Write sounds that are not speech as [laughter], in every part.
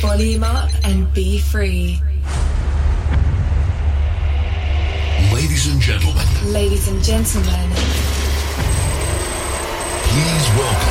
volume up and be free. Ladies and gentlemen, Ladies and gentlemen, please welcome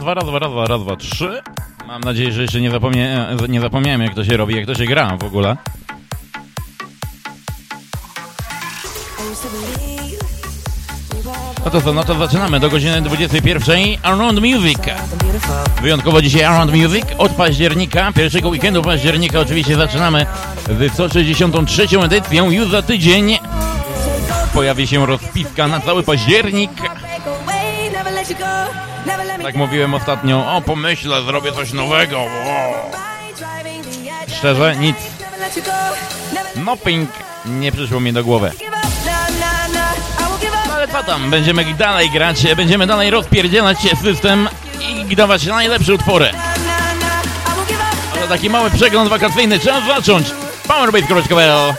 dwa, raz, dwa, raz, dwa, raz, dwa, trzy. Mam nadzieję, że jeszcze nie, zapomnie, nie zapomniałem, jak to się robi, jak to się gra w ogóle. No to co, no to zaczynamy do godziny 21. Around Music. Wyjątkowo dzisiaj Around Music. Od października, pierwszego weekendu października oczywiście zaczynamy z 163 edycją. Już za tydzień pojawi się rozpiska na cały październik. Tak mówiłem ostatnio, o pomyślę, zrobię coś nowego. Wow. Szczerze, nic. Nothing nie przyszło mi do głowy. No ale co tam, będziemy dalej grać, będziemy dalej rozpierdzielać system i dawać najlepsze utwory. Ale taki mały przegląd wakacyjny, czas zacząć. Powerbase.pl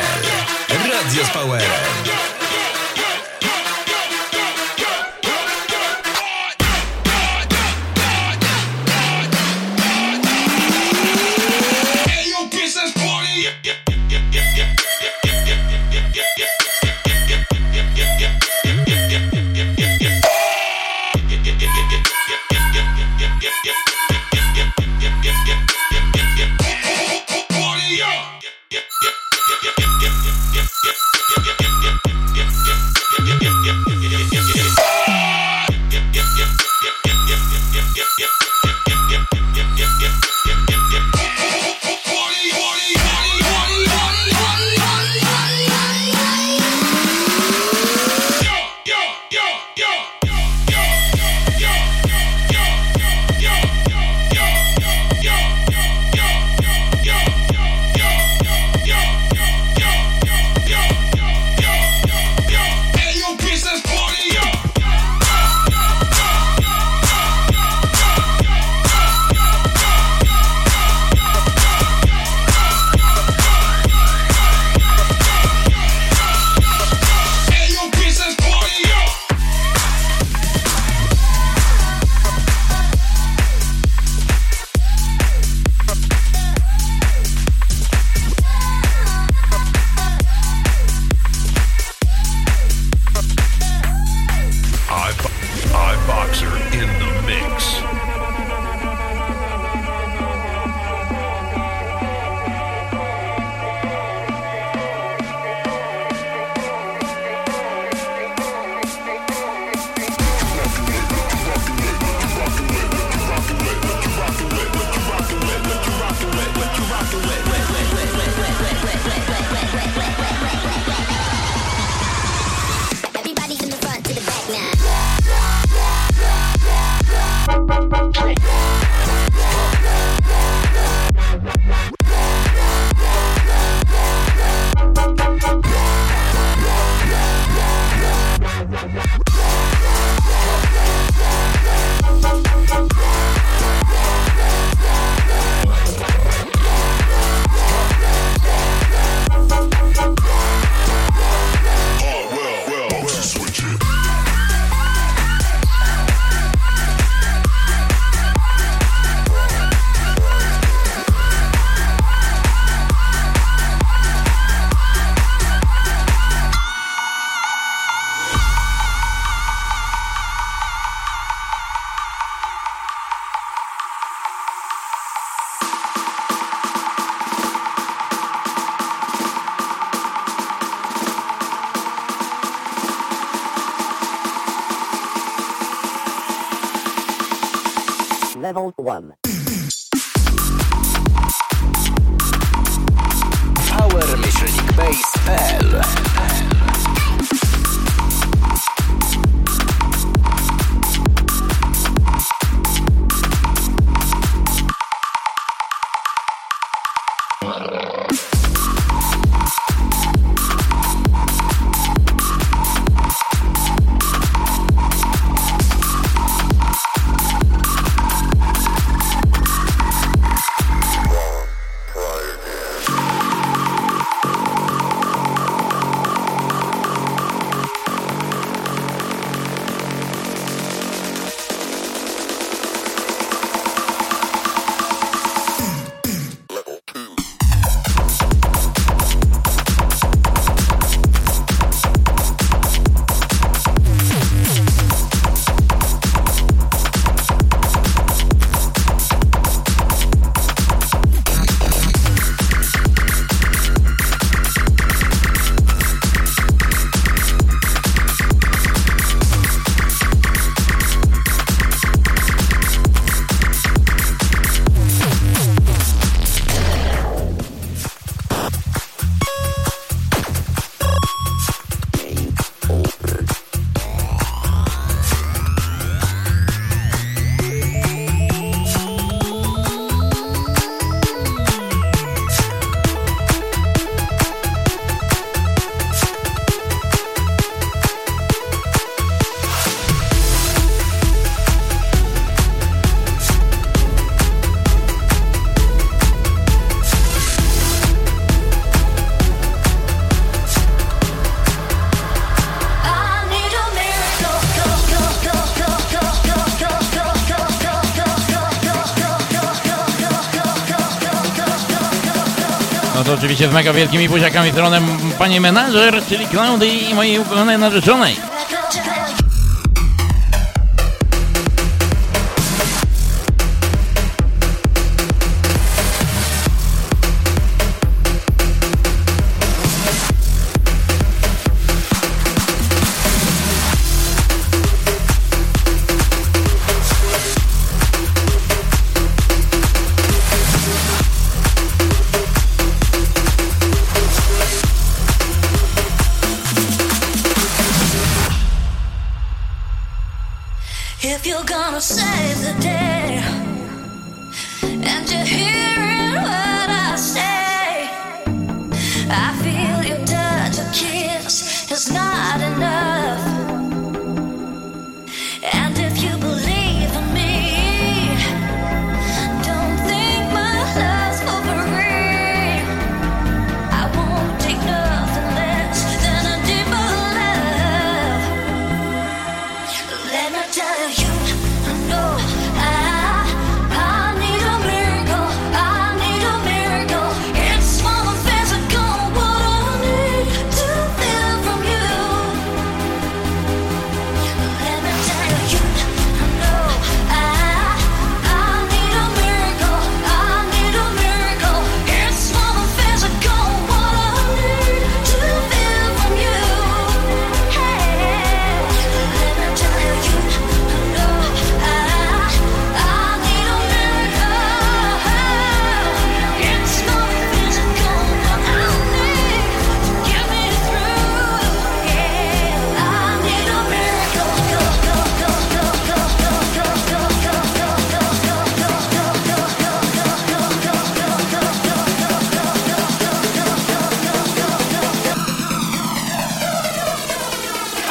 Power. Радио с Power. Oczywiście z mega wielkimi buziakami stronem pani menadżer, czyli Klaudy i mojej ukochanej narzeczonej.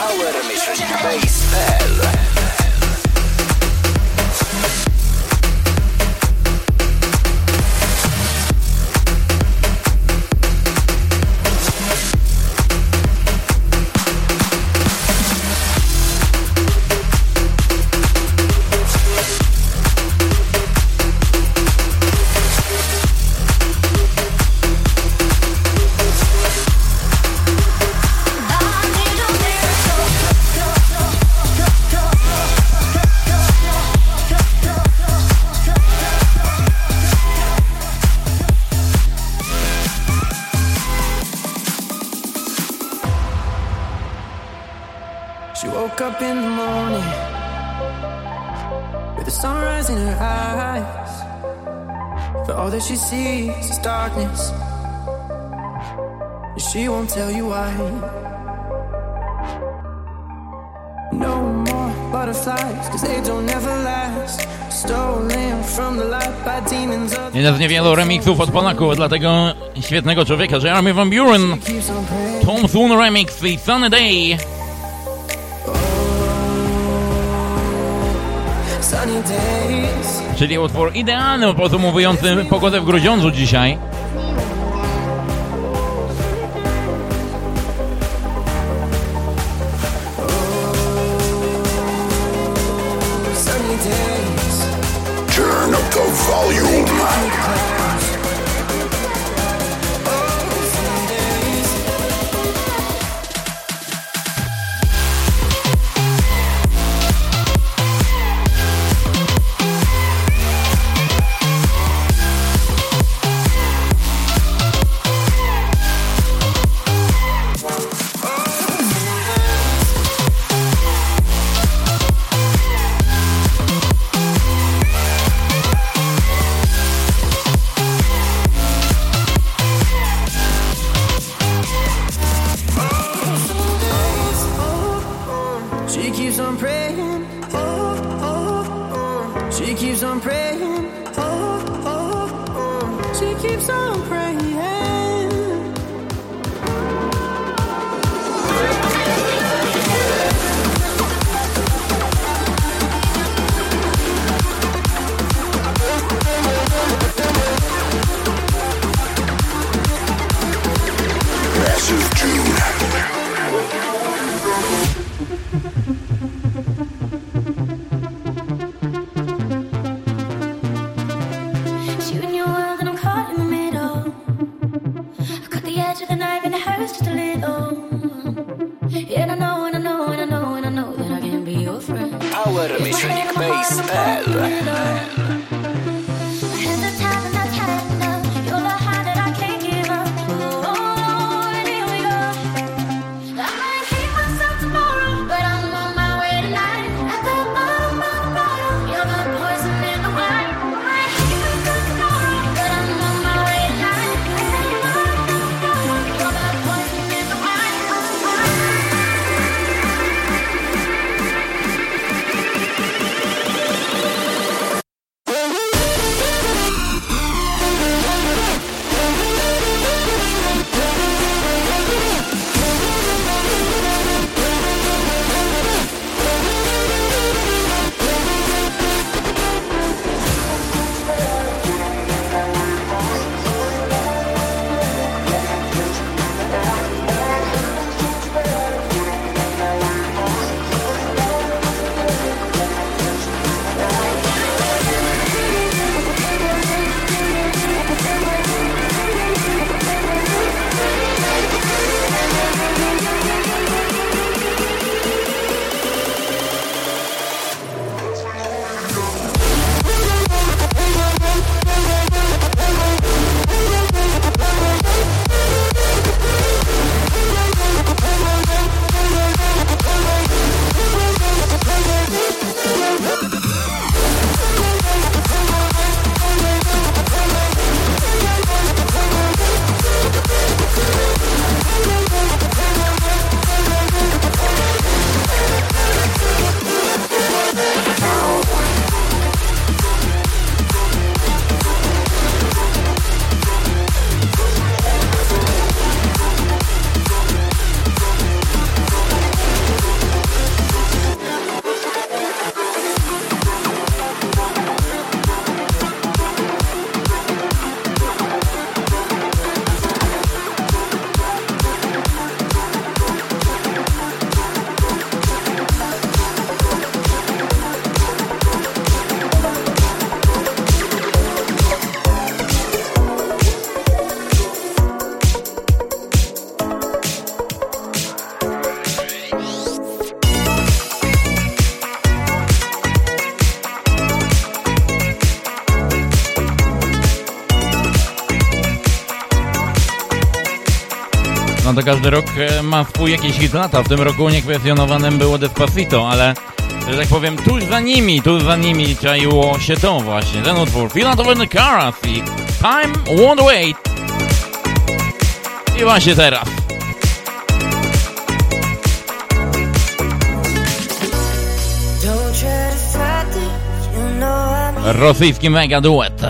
Power Mission Baseball. Jeden z niewielu remixów od Polaków, dlatego świetnego człowieka, że Jeremy Van Buren, Tom Thune Remix i Sunny Day. Czyli utwór idealny, podsumowujący pogodę w Grudziądzu dzisiaj. No to każdy rok e, ma swój jakiś hit lata. W tym roku niekwestionowanym było Despacito, ale że tak powiem, tuż za nimi, tuż za nimi czaiło się to właśnie, ten utwór. Filatowany Karas i Time Won't Wait. I właśnie teraz. Rosyjski mega duet.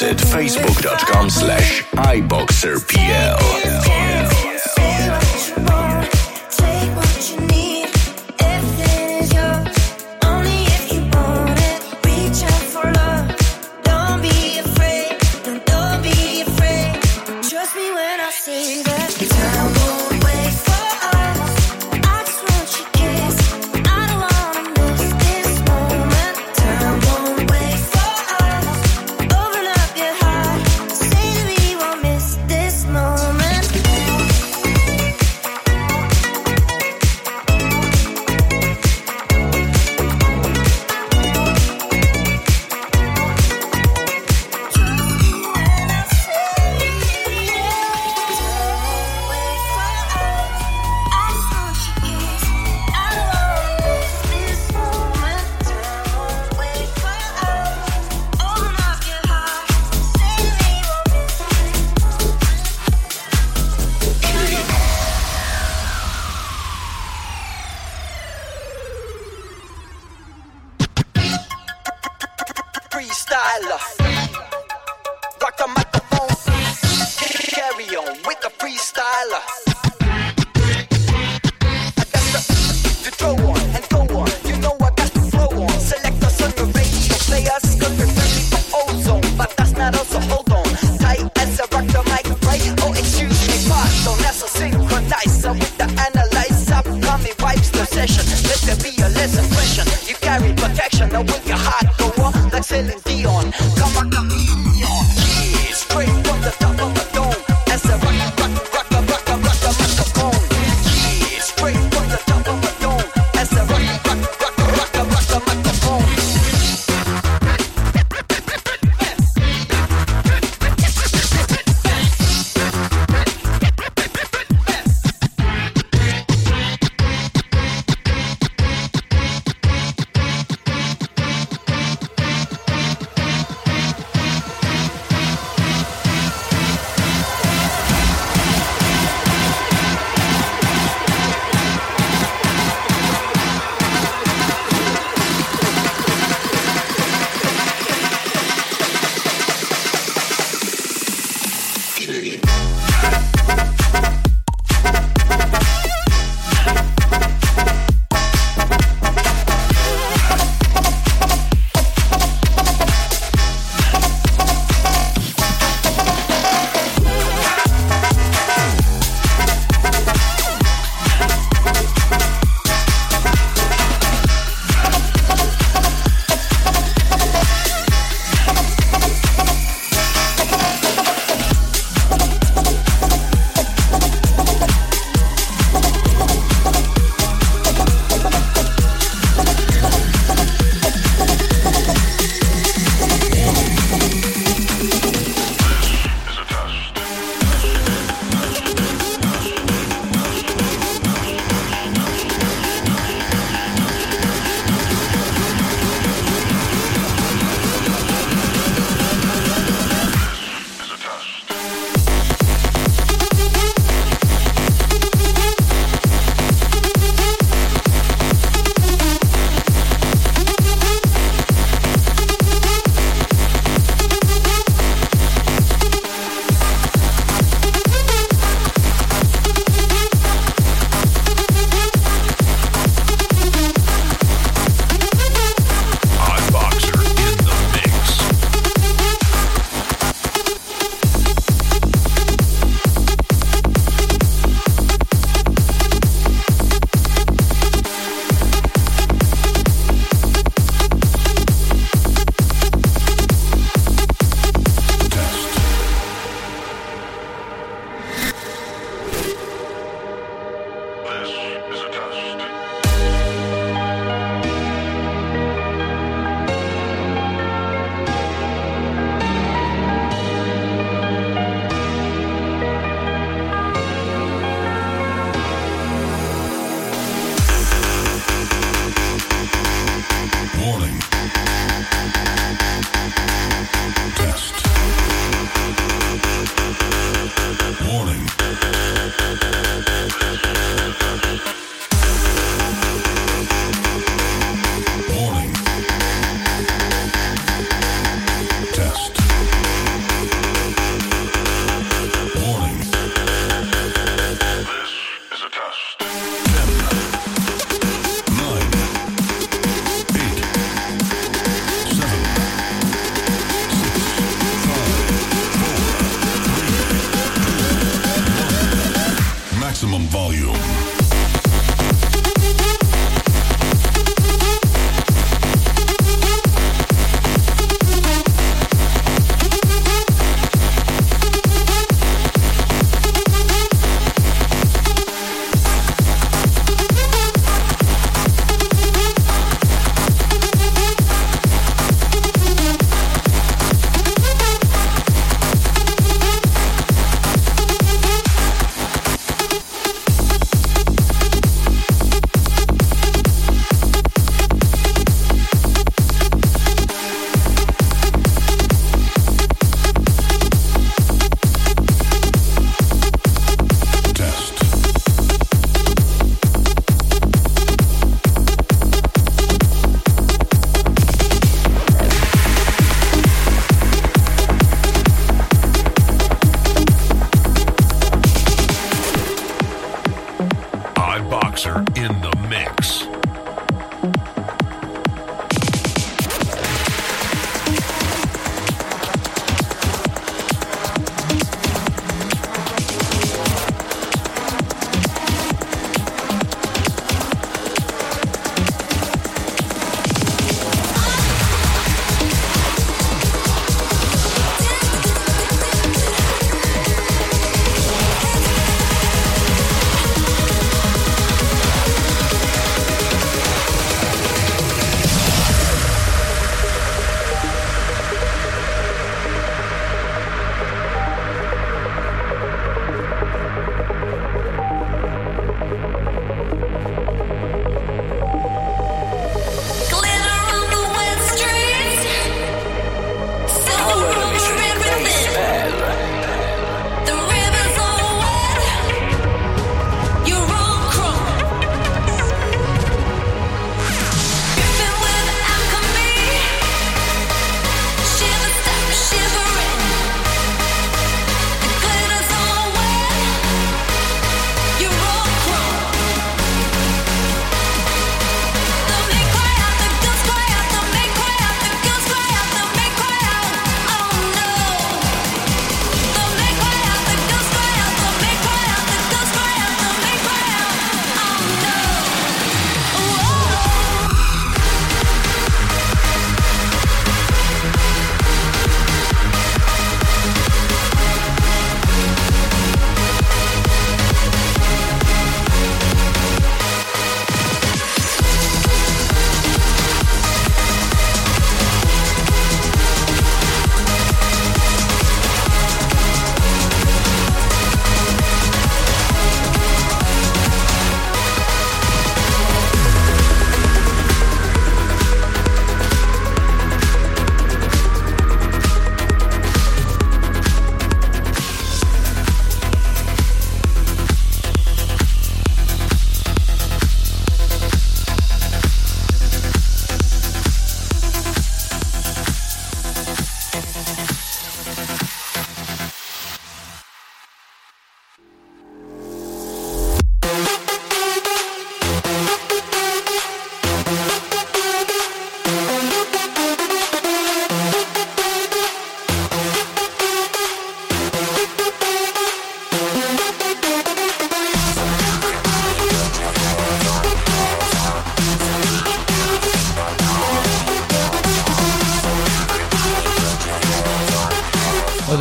visit facebook.com slash iboxerpl.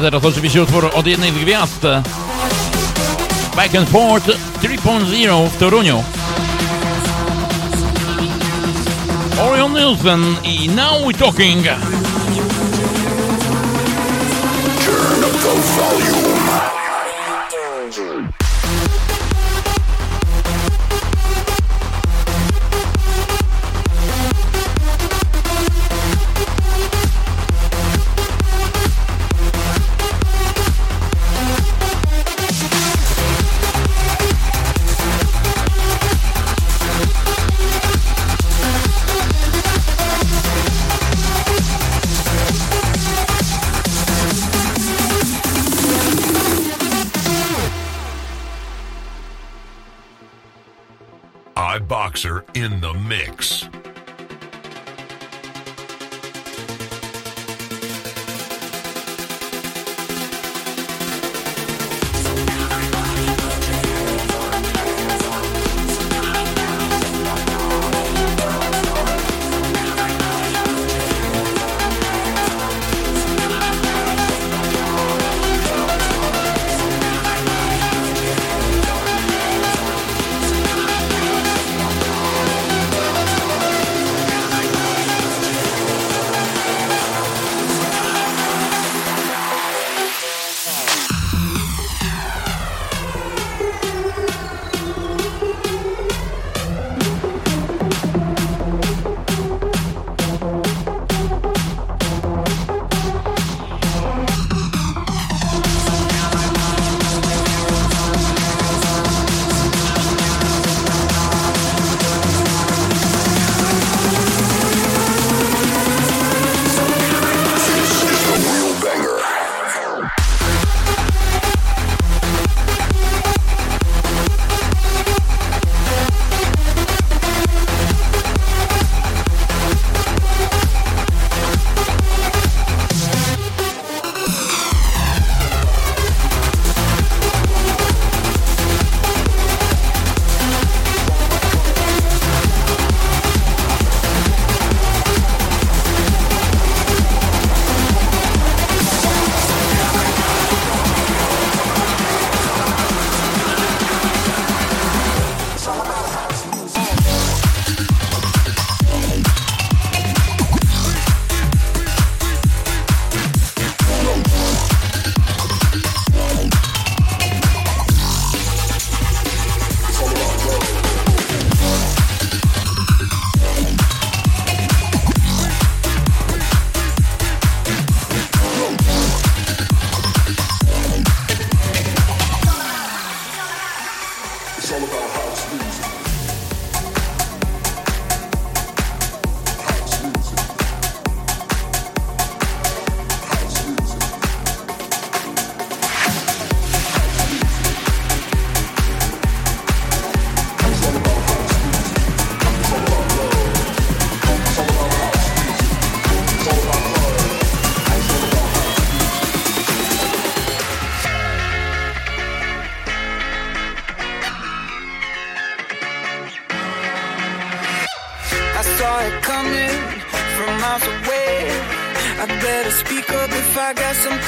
Teraz oczywiście utwór od jednej z gwiazd. Back and Forth 3.0 w Toruniu. Orion Nielsen i Now We Talking. Turn up the volume.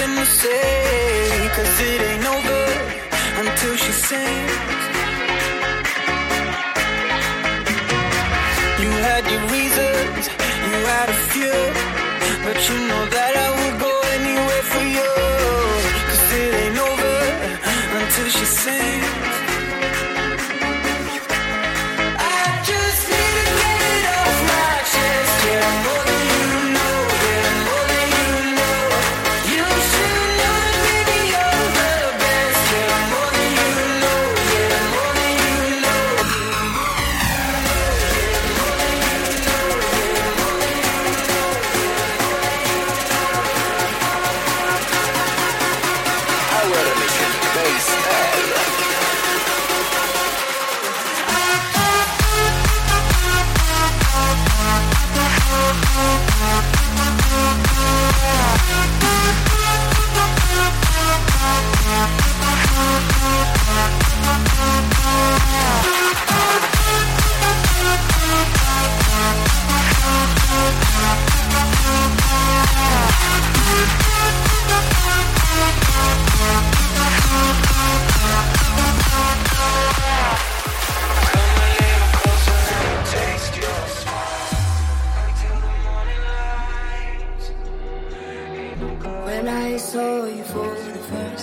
nothing to say, cause it ain't over until she sings. You had your reasons, you had a few, but you know that.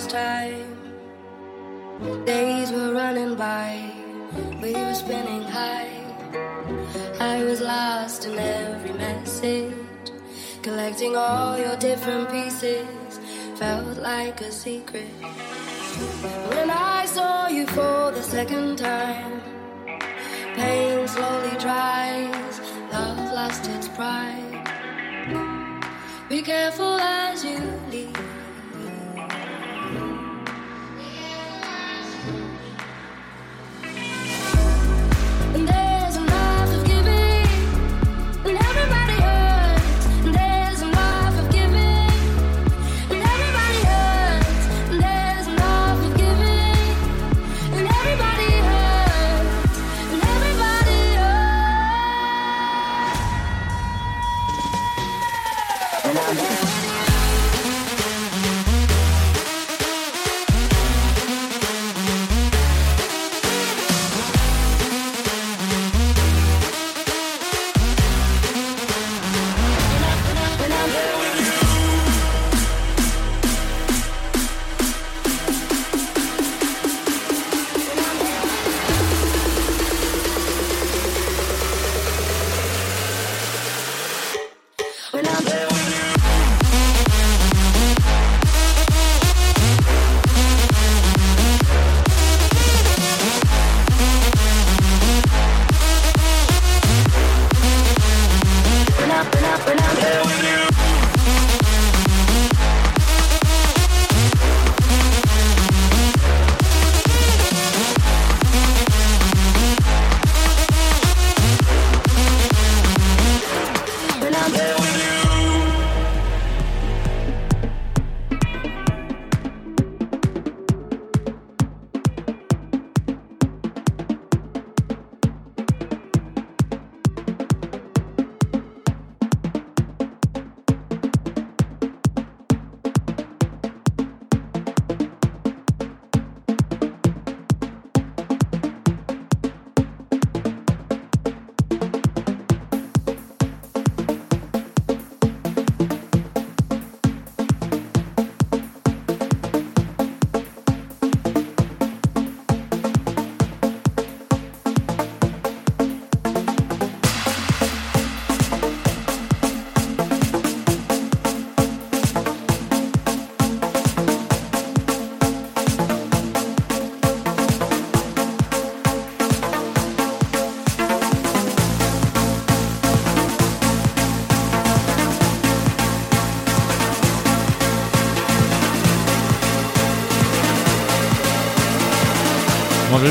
Time. Days were running by, we were spinning high. I was lost in every message, collecting all your different pieces. Felt like a secret. When I saw you for the second time, pain slowly dries, love lost its pride. Be careful as you leave.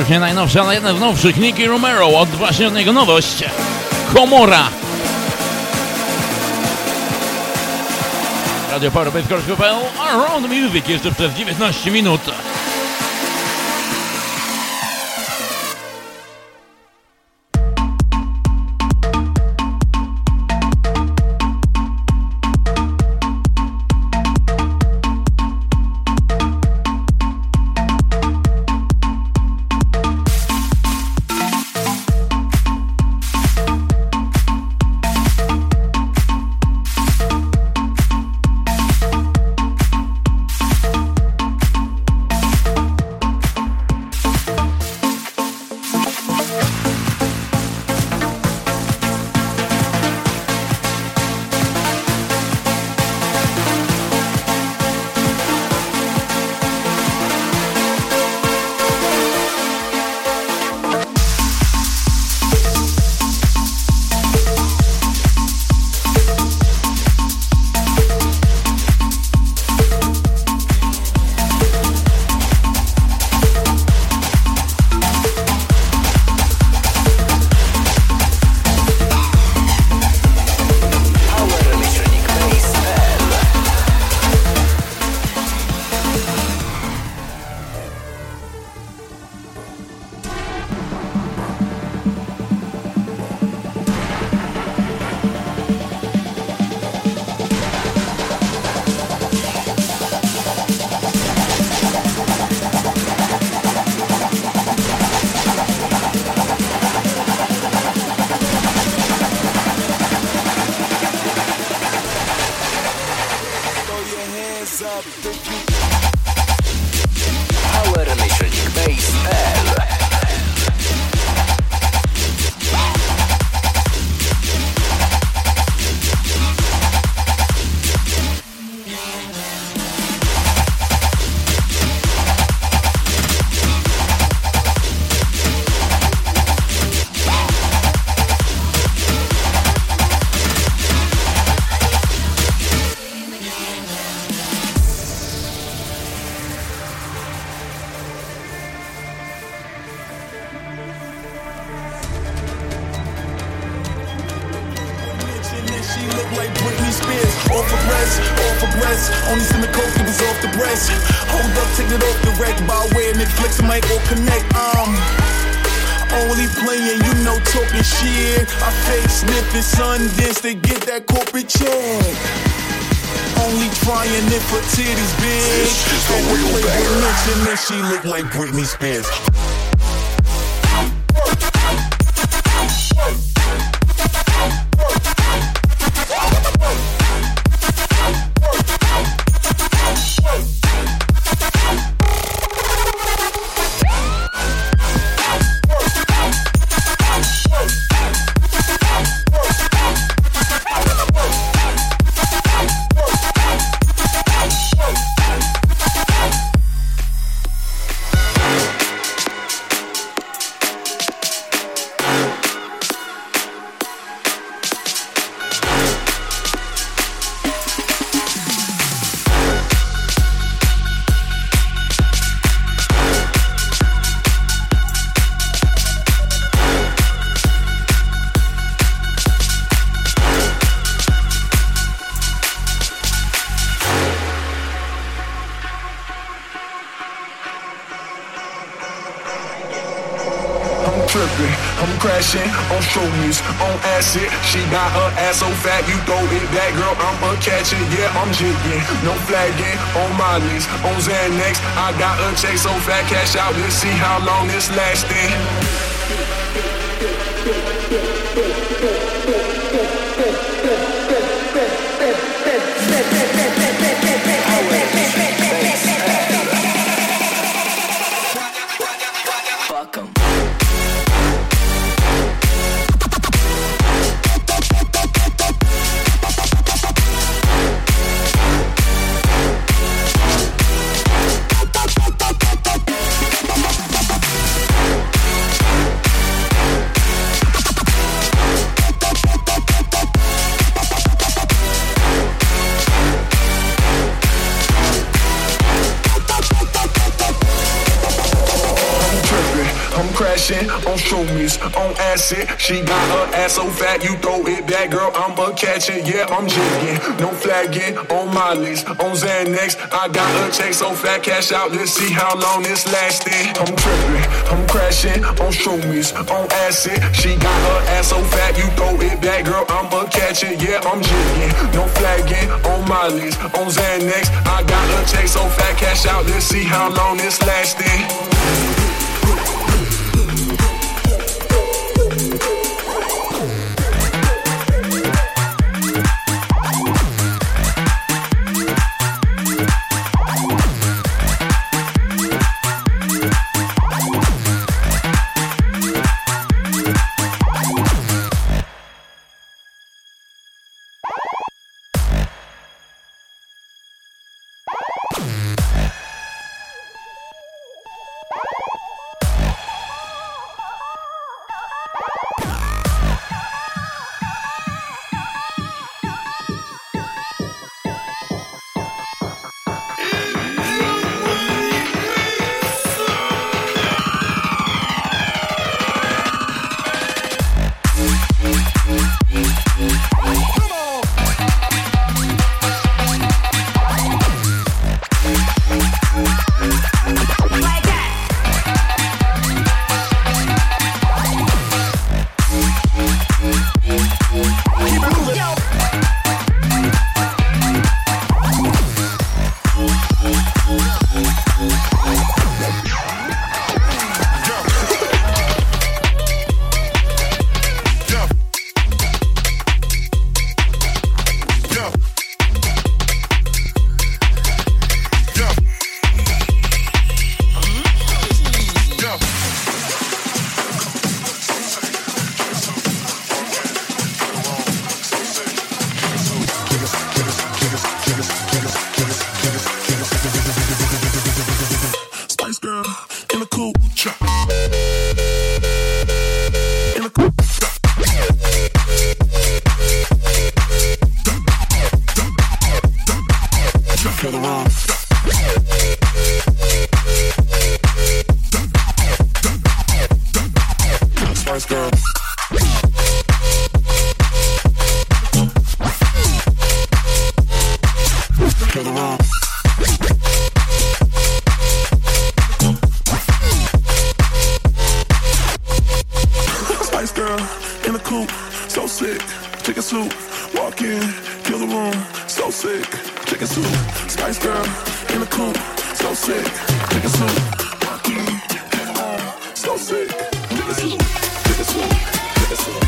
Nie najnowsza, ale jedna z nowszych. Nicky Romero, od właśnie od niego nowość. Komora. Radio Power Around Music jeszcze przez 19 minut. Off breast, off breast. Only send the coke, was off the breast. Hold up, take it off the rack. By way of Netflix, might all connect. Um. Only playing, you know, talking shit. I fake sniffing Sundance to get that corporate check. Only trying it for titties big. And we play with mention that she look like Britney Spears. Got her ass so fat, you throw it back, girl. I'm a catcher, yeah, I'm jigging. No flagging on my knees, on Xanax. I got a check so fat, cash out. Let's see how long this lasting. [laughs] on acid. She got her ass so fat, you throw it back, girl. I'm a catching, yeah, I'm jigging. No flagging on my list. On Xanax, I got a check so fat, cash out. Let's see how long this lasting. I'm tripping, I'm crashing on shroomies, on acid. She got her ass so fat, you throw it back, girl. I'm a catching, yeah, I'm jigging. No flagging on my list. On Xanax, I got a check so fat, cash out. Let's see how long this lasting. suit. Spice girl in the coupe, so sick, nigga suit. Head so sick, nigga suit, nigga suit, nigga suit.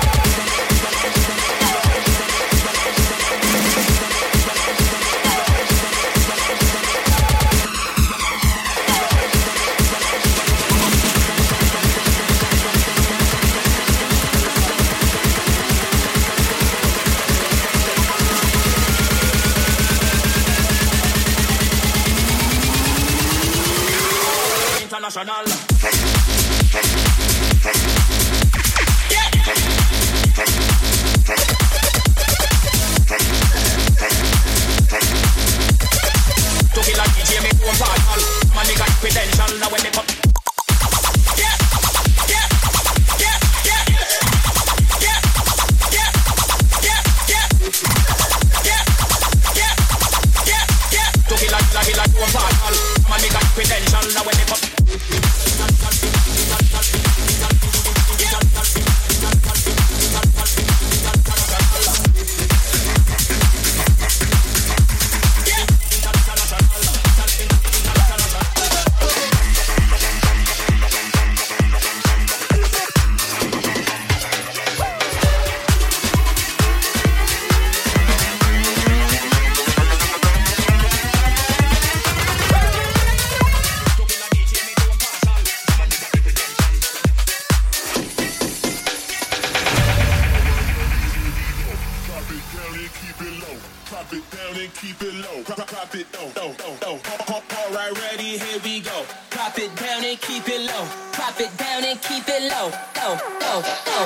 Pop it down and keep it low. Drop, drop it oh, oh, oh, low, low, low, low. All right, ready, here we go. Drop it down and keep it low. Drop it down and keep it low, low, low, low.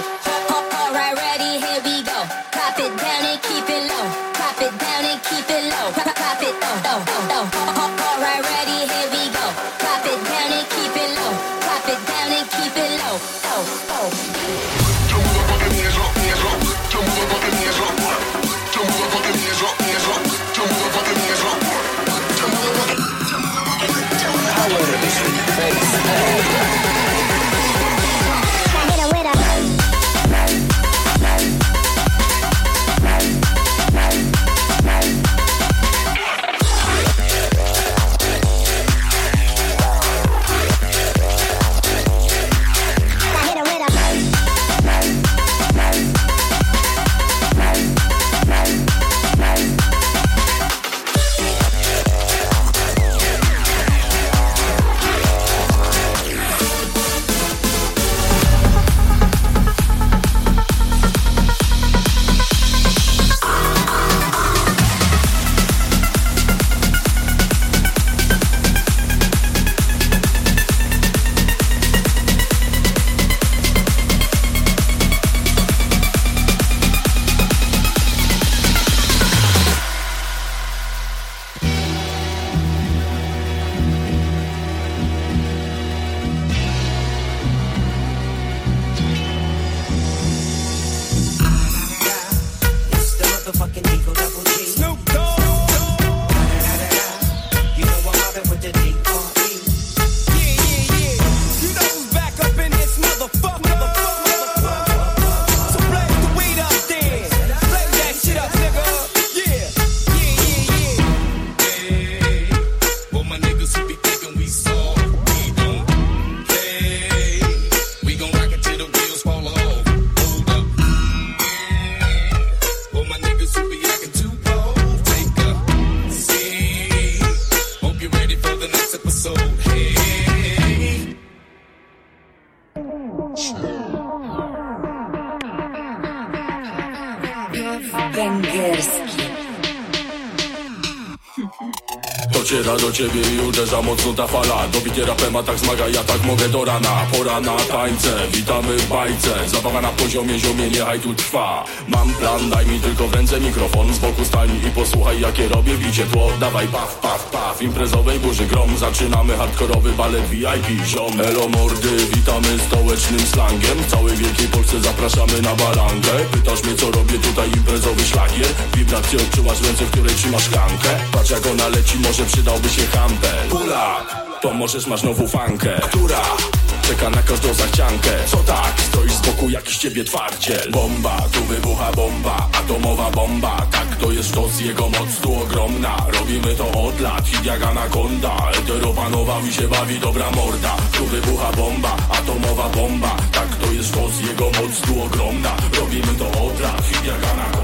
All right, ready, here we go. Pop it down and keep it low. Pop it down and keep it low. Drop it low, low, low. All right, ready. Mocno ta fala. Dobity rapem, a tak zmaga, ja tak mogę do rana. Pora na tańce, witamy w bajce. Zabawa na poziomie, ziomie, niechaj tu trwa. Mam plan, daj mi tylko w ręce mikrofon. Z boku stań i posłuchaj jakie robię Bicie tło, dawaj paf, paf, paf Imprezowej burzy grom, zaczynamy hardkorowy balet VIP Ziom, elo mordy, witamy stołecznym slangiem. W całej Wielkiej Polsce zapraszamy na balangę. Pytasz mnie co robię tutaj imprezowy szlagier? Wibrację odczuwasz w ręce, w której trzymasz szklankę Patrz jak ona leci, może przydałby się hampel. Pula, to możesz masz nową fankę. Która czeka na każdą zachciankę. Co tak, stoisz z boku jakiś ciebie twardziel. Bomba, tu wybucha bomba, atomowa bomba. Tak to jest sztos, jego moc tu ogromna. Robimy to od lat, hit jak anakonda Eterowanowa mi się bawi dobra morda. Tu wybucha bomba, atomowa bomba. Tak to jest sztos, jego moc tu ogromna. Robimy to od lat, hit jak anakonda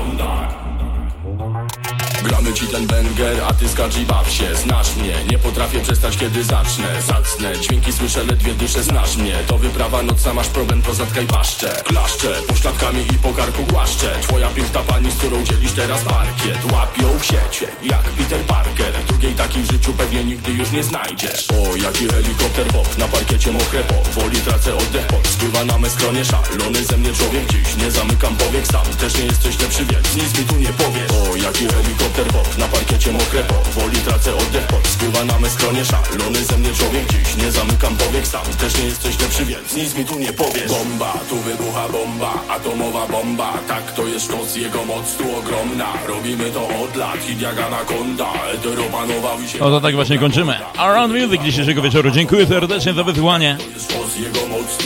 Gramy ci ten banger, a ty skacz i baw się. Znasz mnie, nie potrafię przestać kiedy zacznę. Zacnę, dźwięki słyszę, ledwie dyszę Znasz mnie, to wyprawa nocna Masz problem, to zatkaj paszczę. Klaszczę, pośladkami i po karku głaszczę Twoja piękna pani, z którą dzielisz teraz parkiet Łapią w siecie, jak Peter Parker. Drugiej takiej w życiu pewnie nigdy już nie znajdziesz. O, jaki helikopter pop, na parkiecie mokre po. Woli tracę oddech pot, spływa na me skronie Szalony ze mnie człowiek dziś, nie zamykam powiek Sam też nie jesteś lepszy, więc nic mi tu nie powiesz O, jaki helikopter pop, na parkiecie mokre po Woli tracę oddech pot, spływa na me skronie Szalony ze mnie człowiek. Dziś, nie zamykam powiek Sam. Też nie jesteś lepszy, więc nic mi tu nie powiesz. Bomba, tu wybucha bomba, atomowa bomba. Tak to jest sztos, jego moc tu ogromna. Robimy to od lat, hit jak anakonda Eteromanowa mi się No to tak właśnie kończymy. Around Music dzisiejszego wieczoru. Dziękuję serdecznie za wysłanie. sztos, jego moc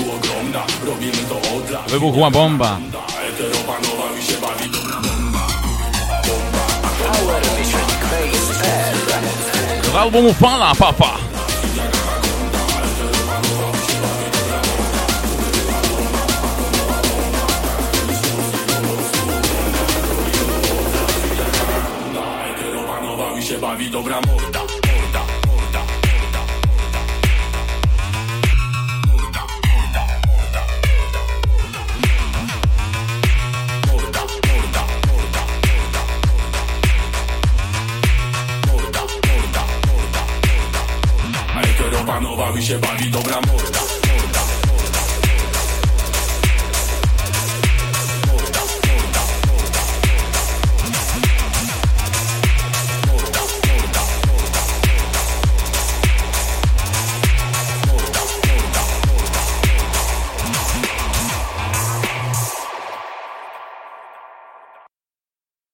vamos falar Papá. Chyba widobramo opanował i się bawi dobra morda